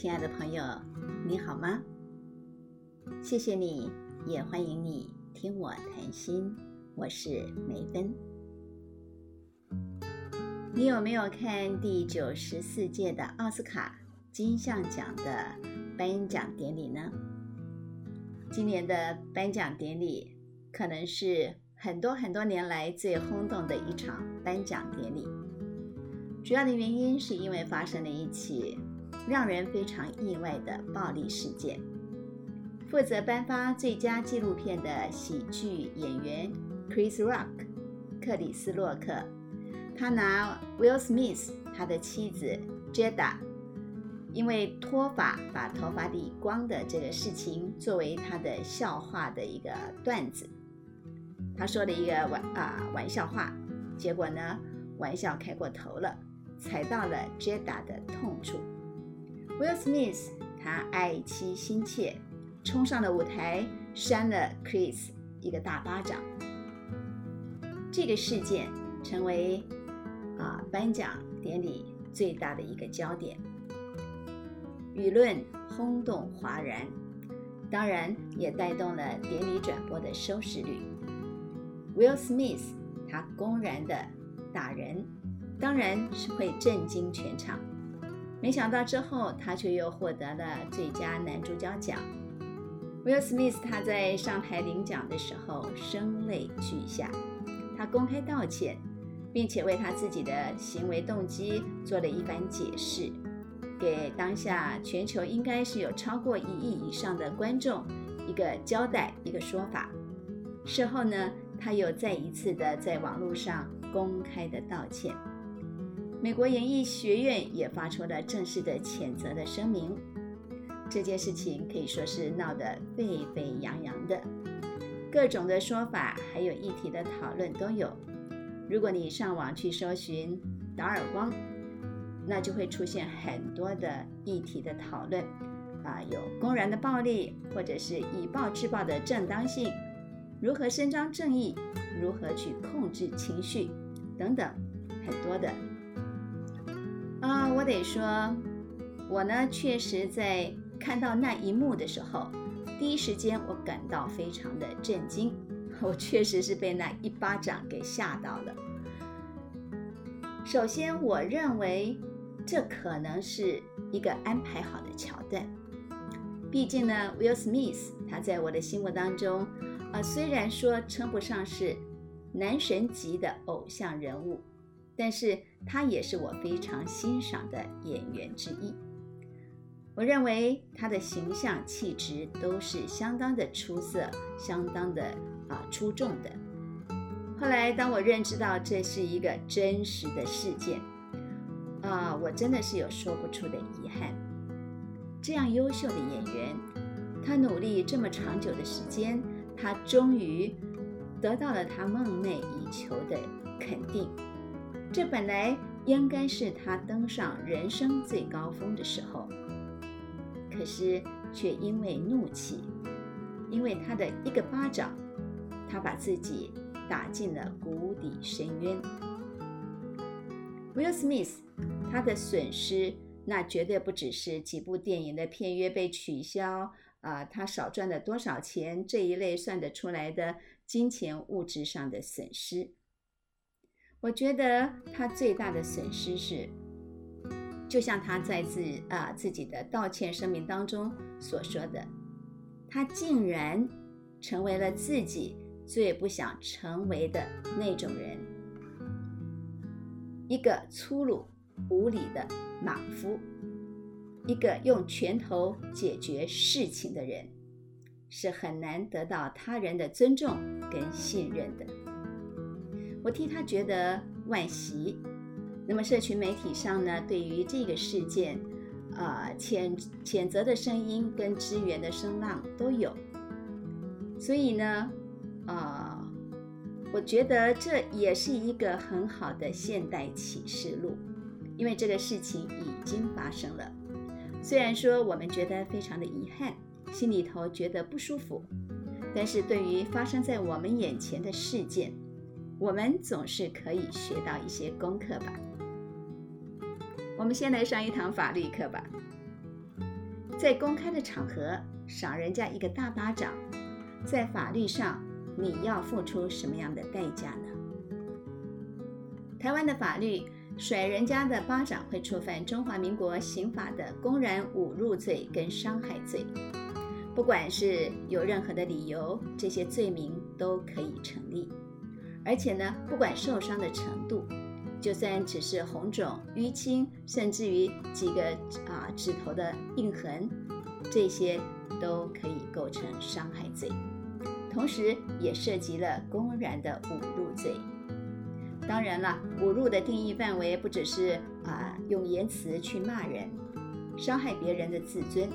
亲爱的朋友，你好吗？谢谢你，也欢迎你听我谈心。我是梅芬。你有没有看第九十四届的奥斯卡金像奖的颁奖典礼呢？今年的颁奖典礼可能是很多很多年来最轰动的一场颁奖典礼。主要的原因是因为发生了一起让人非常意外的暴力事件。负责颁发最佳纪录片的喜剧演员 Chris Rock 克里斯洛克，他拿 Will Smith 他的妻子 Jada 因为脱发把头发理光的这个事情作为他的笑话的一个段子。他说了一个玩啊玩笑话，结果呢玩笑开过头了。踩到了 Jada 的痛处。Will Smith 他爱妻心切，冲上了舞台，扇了 Chris 一个大巴掌。这个事件成为啊颁奖典礼最大的一个焦点，舆论轰动哗然，当然也带动了典礼转播的收视率。Will Smith 他公然的打人。当然是会震惊全场，没想到之后他却又获得了最佳男主角奖。Will Smith 他在上台领奖的时候声泪俱下，他公开道歉，并且为他自己的行为动机做了一番解释，给当下全球应该是有超过一亿以上的观众一个交代，一个说法。事后呢，他又再一次的在网络上公开的道歉。美国演艺学院也发出了正式的谴责的声明。这件事情可以说是闹得沸沸扬扬的，各种的说法还有议题的讨论都有。如果你上网去搜寻“打耳光”，那就会出现很多的议题的讨论，啊，有公然的暴力，或者是以暴制暴的正当性，如何伸张正义，如何去控制情绪，等等，很多的。我得说，我呢确实在看到那一幕的时候，第一时间我感到非常的震惊。我确实是被那一巴掌给吓到了。首先，我认为这可能是一个安排好的桥段。毕竟呢，Will Smith 他在我的心目当中，啊，虽然说称不上是男神级的偶像人物。但是他也是我非常欣赏的演员之一。我认为他的形象气质都是相当的出色，相当的啊出众的。后来当我认知到这是一个真实的事件，啊，我真的是有说不出的遗憾。这样优秀的演员，他努力这么长久的时间，他终于得到了他梦寐以求的肯定。这本来应该是他登上人生最高峰的时候，可是却因为怒气，因为他的一个巴掌，他把自己打进了谷底深渊。Will Smith，他的损失那绝对不只是几部电影的片约被取消啊，他少赚了多少钱这一类算得出来的金钱物质上的损失。我觉得他最大的损失是，就像他在自啊自己的道歉声明当中所说的，他竟然成为了自己最不想成为的那种人，一个粗鲁无礼的莽夫，一个用拳头解决事情的人，是很难得到他人的尊重跟信任的。我替他觉得惋惜。那么，社群媒体上呢，对于这个事件，呃，谴谴责的声音跟支援的声浪都有。所以呢，呃，我觉得这也是一个很好的现代启示录，因为这个事情已经发生了。虽然说我们觉得非常的遗憾，心里头觉得不舒服，但是对于发生在我们眼前的事件，我们总是可以学到一些功课吧。我们先来上一堂法律课吧。在公开的场合赏人家一个大巴掌，在法律上你要付出什么样的代价呢？台湾的法律，甩人家的巴掌会触犯中华民国刑法的公然侮辱罪跟伤害罪。不管是有任何的理由，这些罪名都可以成立。而且呢，不管受伤的程度，就算只是红肿、淤青，甚至于几个啊指头的印痕，这些都可以构成伤害罪，同时也涉及了公然的侮辱罪。当然了，侮辱的定义范围不只是啊用言辞去骂人，伤害别人的自尊。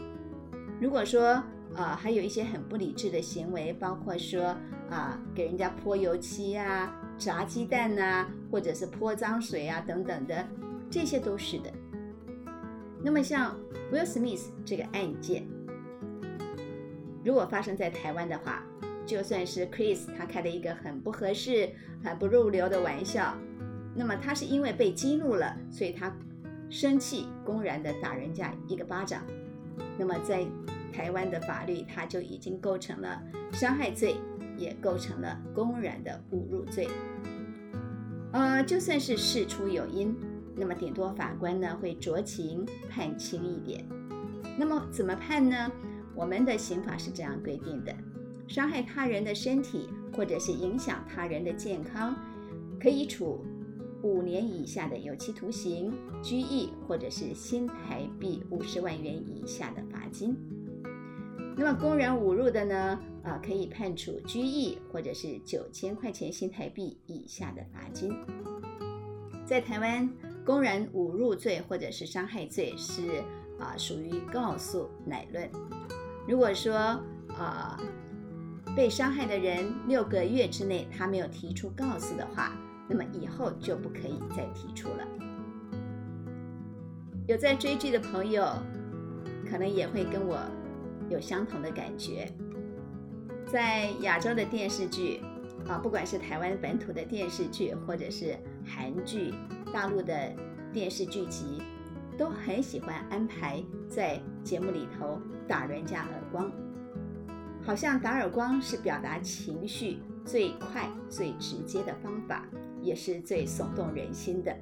如果说啊还有一些很不理智的行为，包括说啊给人家泼油漆啊、炸鸡蛋呐，或者是泼脏水啊等等的，这些都是的。那么像 Will Smith 这个案件，如果发生在台湾的话，就算是 Chris 他开了一个很不合适、很不入流的玩笑，那么他是因为被激怒了，所以他生气，公然的打人家一个巴掌。那么在台湾的法律，他就已经构成了伤害罪，也构成了公然的侮辱罪。呃，就算是事出有因，那么顶多法官呢会酌情判轻一点。那么怎么判呢？我们的刑法是这样规定的。伤害他人的身体，或者是影响他人的健康，可以处五年以下的有期徒刑、拘役，或者是新台币五十万元以下的罚金。那么公然侮辱的呢？啊，可以判处拘役，或者是九千块钱新台币以下的罚金。在台湾，公然侮辱罪或者是伤害罪是啊属于告诉乃论。如果说啊。被伤害的人六个月之内他没有提出告诉的话，那么以后就不可以再提出了。有在追剧的朋友，可能也会跟我有相同的感觉。在亚洲的电视剧啊，不管是台湾本土的电视剧，或者是韩剧、大陆的电视剧集，都很喜欢安排在节目里头打人家耳光。好像打耳光是表达情绪最快、最直接的方法，也是最耸动人心的。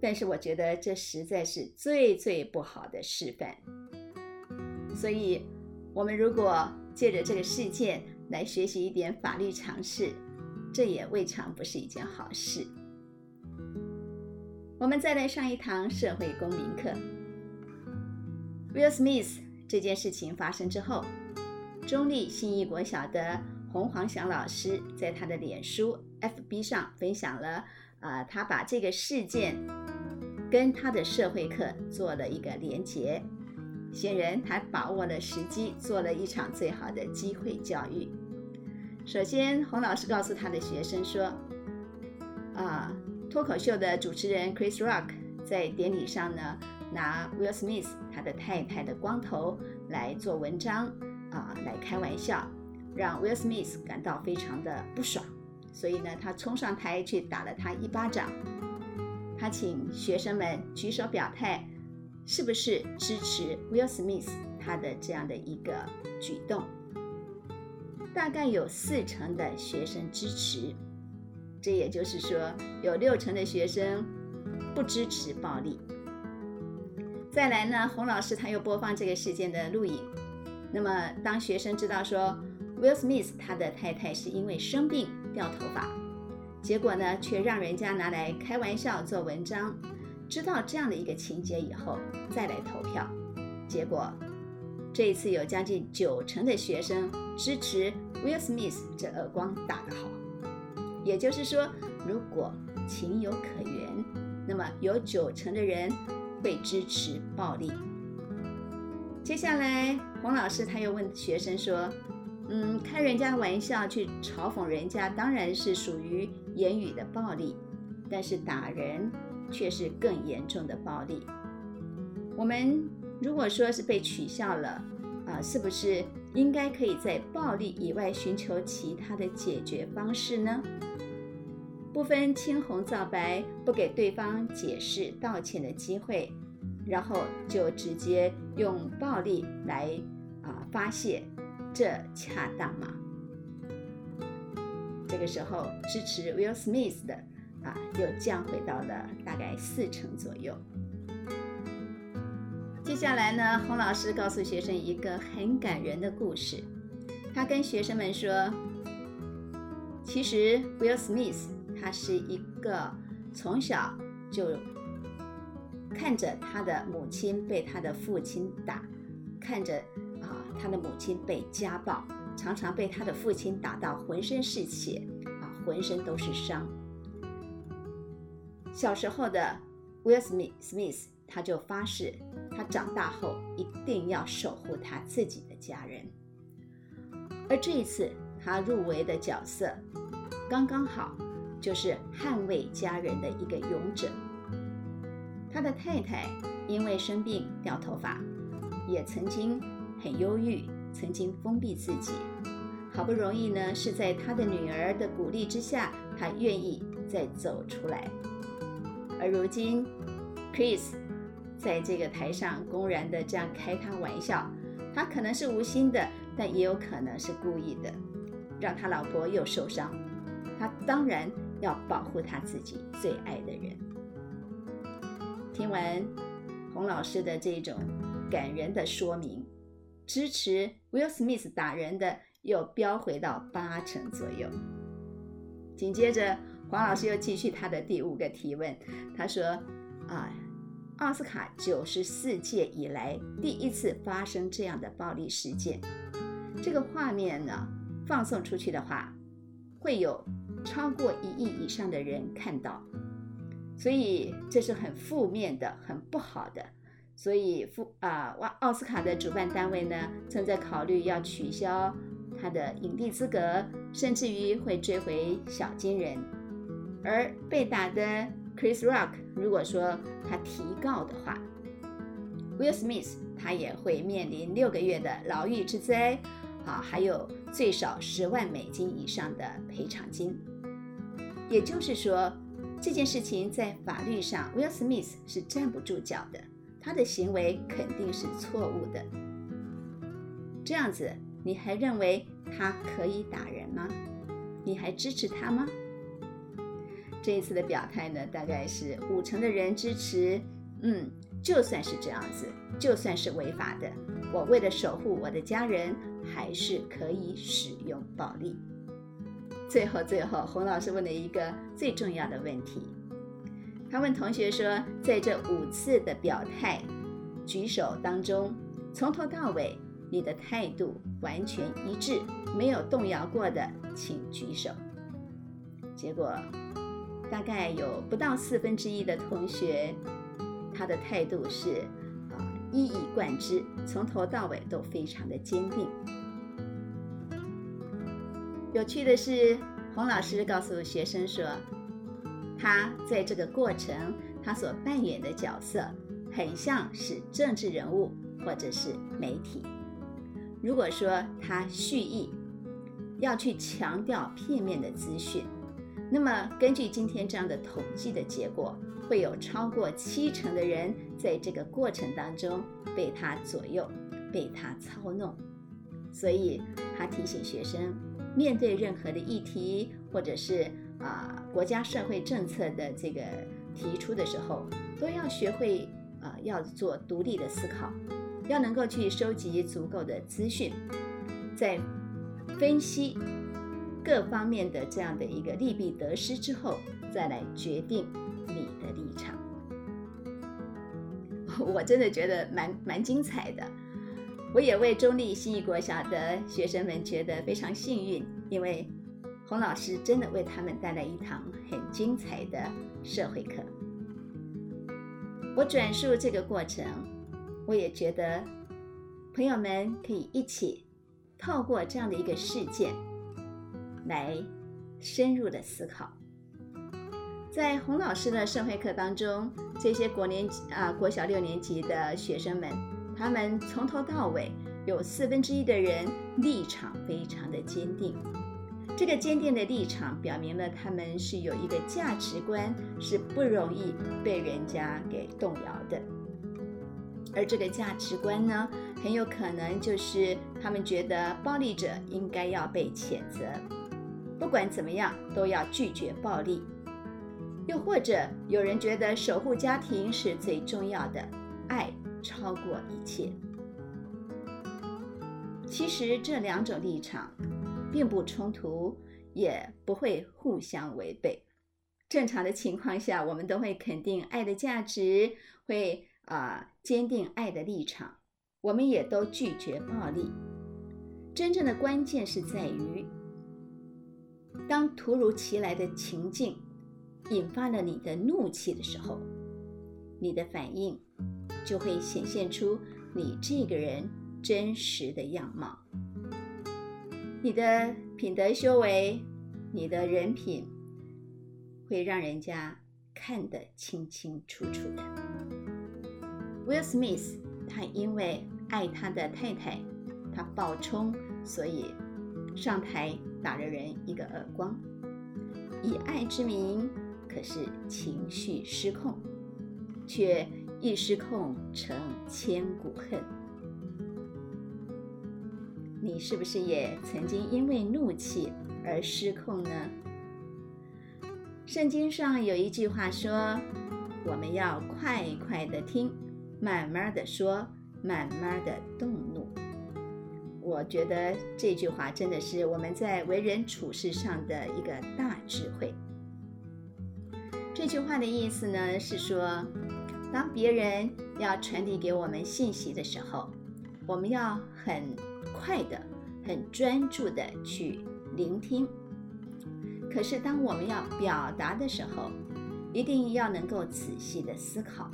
但是我觉得这实在是最最不好的示范。所以，我们如果借着这个事件来学习一点法律常识，这也未尝不是一件好事。我们再来上一堂社会公民课。Will Smith 这件事情发生之后。中立信义国小的洪黄祥老师在他的脸书 FB 上分享了，呃，他把这个事件跟他的社会课做了一个连结。显然，他把握了时机，做了一场最好的机会教育。首先，洪老师告诉他的学生说：“啊，脱口秀的主持人 Chris Rock 在典礼上呢，拿 Will Smith 他的太太的光头来做文章。”啊，来开玩笑，让 Will Smith 感到非常的不爽，所以呢，他冲上台去打了他一巴掌。他请学生们举手表态，是不是支持 Will Smith 他的这样的一个举动？大概有四成的学生支持，这也就是说，有六成的学生不支持暴力。再来呢，洪老师他又播放这个事件的录影。那么，当学生知道说 Will Smith 他的太太是因为生病掉头发，结果呢，却让人家拿来开玩笑做文章，知道这样的一个情节以后，再来投票，结果这一次有将近九成的学生支持 Will Smith 这耳光打得好，也就是说，如果情有可原，那么有九成的人会支持暴力。接下来，洪老师他又问学生说：“嗯，开人家玩笑去嘲讽人家，当然是属于言语的暴力，但是打人却是更严重的暴力。我们如果说是被取笑了，啊，是不是应该可以在暴力以外寻求其他的解决方式呢？不分青红皂白，不给对方解释道歉的机会。”然后就直接用暴力来啊发泄，这恰当吗？这个时候支持 Will Smith 的啊又降回到了大概四成左右。接下来呢，洪老师告诉学生一个很感人的故事。他跟学生们说，其实 Will Smith 他是一个从小就看着他的母亲被他的父亲打，看着啊他的母亲被家暴，常常被他的父亲打到浑身是血，啊浑身都是伤。小时候的 Will Smith，Smith。他就发誓，他长大后一定要守护他自己的家人。而这一次，他入围的角色刚刚好，就是捍卫家人的一个勇者。他的太太因为生病掉头发，也曾经很忧郁，曾经封闭自己。好不容易呢，是在他的女儿的鼓励之下，他愿意再走出来。而如今，Chris。在这个台上公然的这样开他玩笑，他可能是无心的，但也有可能是故意的，让他老婆又受伤。他当然要保护他自己最爱的人。听完洪老师的这种感人的说明，支持 Will Smith 打人的又飙回到八成左右。紧接着，黄老师又继续他的第五个提问，他说：“啊。”奥斯卡九十四届以来第一次发生这样的暴力事件，这个画面呢，放送出去的话，会有超过一亿以上的人看到，所以这是很负面的、很不好的。所以，负啊，哇，奥斯卡的主办单位呢，正在考虑要取消他的影帝资格，甚至于会追回小金人，而被打的。Chris Rock 如果说他提告的话，Will Smith 他也会面临六个月的牢狱之灾，啊，还有最少十万美金以上的赔偿金。也就是说，这件事情在法律上，Will Smith 是站不住脚的，他的行为肯定是错误的。这样子，你还认为他可以打人吗？你还支持他吗？这一次的表态呢，大概是五成的人支持。嗯，就算是这样子，就算是违法的，我为了守护我的家人，还是可以使用暴力。最后，最后，洪老师问了一个最重要的问题，他问同学说，在这五次的表态、举手当中，从头到尾，你的态度完全一致，没有动摇过的，请举手。结果。大概有不到四分之一的同学，他的态度是啊一以贯之，从头到尾都非常的坚定。有趣的是，洪老师告诉学生说，他在这个过程他所扮演的角色，很像是政治人物或者是媒体。如果说他蓄意要去强调片面的资讯。那么，根据今天这样的统计的结果，会有超过七成的人在这个过程当中被他左右、被他操弄。所以，他提醒学生，面对任何的议题，或者是啊国家社会政策的这个提出的时候，都要学会啊要做独立的思考，要能够去收集足够的资讯，在分析。各方面的这样的一个利弊得失之后，再来决定你的立场。我真的觉得蛮蛮精彩的，我也为中立新义国小的学生们觉得非常幸运，因为洪老师真的为他们带来一堂很精彩的社会课。我转述这个过程，我也觉得朋友们可以一起透过这样的一个事件。来深入的思考，在洪老师的社会课当中，这些国年级啊国小六年级的学生们，他们从头到尾有四分之一的人立场非常的坚定。这个坚定的立场表明了他们是有一个价值观，是不容易被人家给动摇的。而这个价值观呢，很有可能就是他们觉得暴力者应该要被谴责，不管怎么样都要拒绝暴力。又或者有人觉得守护家庭是最重要的，爱超过一切。其实这两种立场并不冲突，也不会互相违背。正常的情况下，我们都会肯定爱的价值，会啊坚定爱的立场，我们也都拒绝暴力。真正的关键是在于，当突如其来的情境引发了你的怒气的时候，你的反应就会显现出你这个人真实的样貌，你的品德修为，你的人品。会让人家看得清清楚楚的。Will Smith，他因为爱他的太太，他爆冲，所以上台打了人一个耳光。以爱之名，可是情绪失控，却一失控成千古恨。你是不是也曾经因为怒气而失控呢？圣经上有一句话说：“我们要快快的听，慢慢的说，慢慢的动。”我觉得这句话真的是我们在为人处事上的一个大智慧。这句话的意思呢是说，当别人要传递给我们信息的时候，我们要很快的、很专注的去聆听。可是，当我们要表达的时候，一定要能够仔细的思考。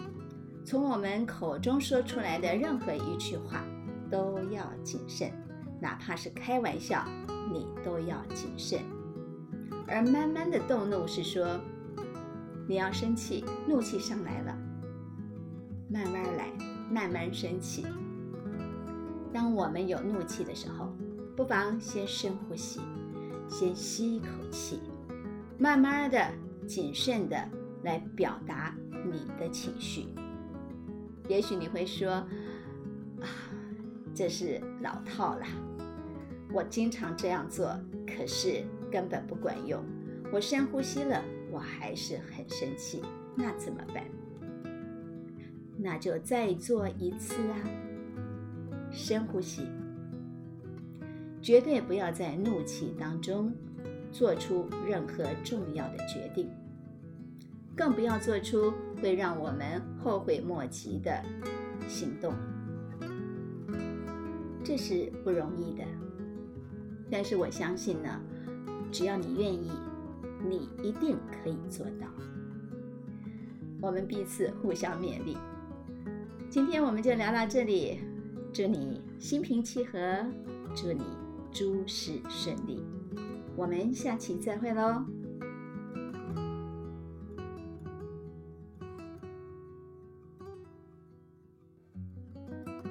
从我们口中说出来的任何一句话，都要谨慎，哪怕是开玩笑，你都要谨慎。而慢慢的动怒是说，你要生气，怒气上来了，慢慢来，慢慢生气。当我们有怒气的时候，不妨先深呼吸。先吸一口气，慢慢的、谨慎的来表达你的情绪。也许你会说：“，这是老套了。我经常这样做，可是根本不管用。我深呼吸了，我还是很生气，那怎么办？那就再做一次啊！深呼吸。”绝对不要在怒气当中做出任何重要的决定，更不要做出会让我们后悔莫及的行动。这是不容易的，但是我相信呢，只要你愿意，你一定可以做到。我们彼此互相勉励。今天我们就聊到这里，祝你心平气和，祝你。诸事顺利，我们下期再会喽。